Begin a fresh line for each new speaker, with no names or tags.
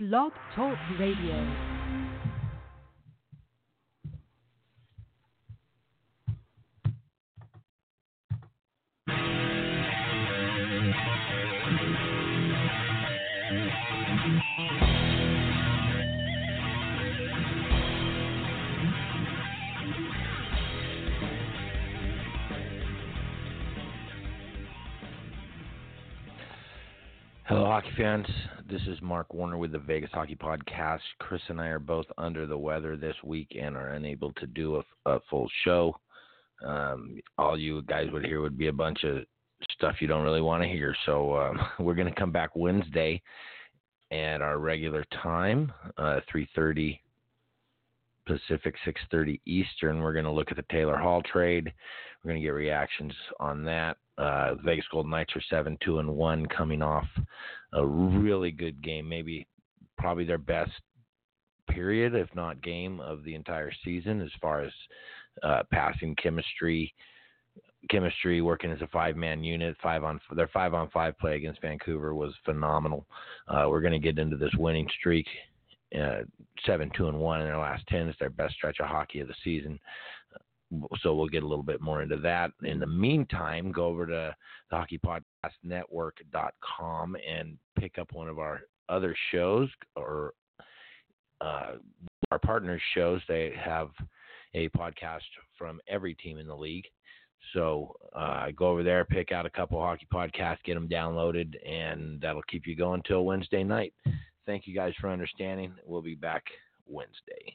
Blog Talk Radio.
Hello, hockey fans. This is Mark Warner with the Vegas Hockey Podcast. Chris and I are both under the weather this week and are unable to do a, a full show. Um, all you guys would hear would be a bunch of stuff you don't really want to hear. So um, we're going to come back Wednesday at our regular time, uh, 3:30 Pacific, 6:30 Eastern. We're going to look at the Taylor Hall trade. We're going to get reactions on that. Uh, Vegas Golden Knights are seven two and one, coming off a really good game, maybe probably their best period, if not game, of the entire season as far as uh, passing chemistry, chemistry working as a five man unit. Five on their five on five play against Vancouver was phenomenal. Uh, we're going to get into this winning streak. Uh, seven two and one in their last ten is their best stretch of hockey of the season so we'll get a little bit more into that. In the meantime, go over to the hockeypodcastnetwork.com and pick up one of our other shows or uh, our partners shows. They have a podcast from every team in the league. So uh, go over there, pick out a couple hockey podcasts, get them downloaded, and that'll keep you going till Wednesday night. Thank you guys for understanding. We'll be back Wednesday.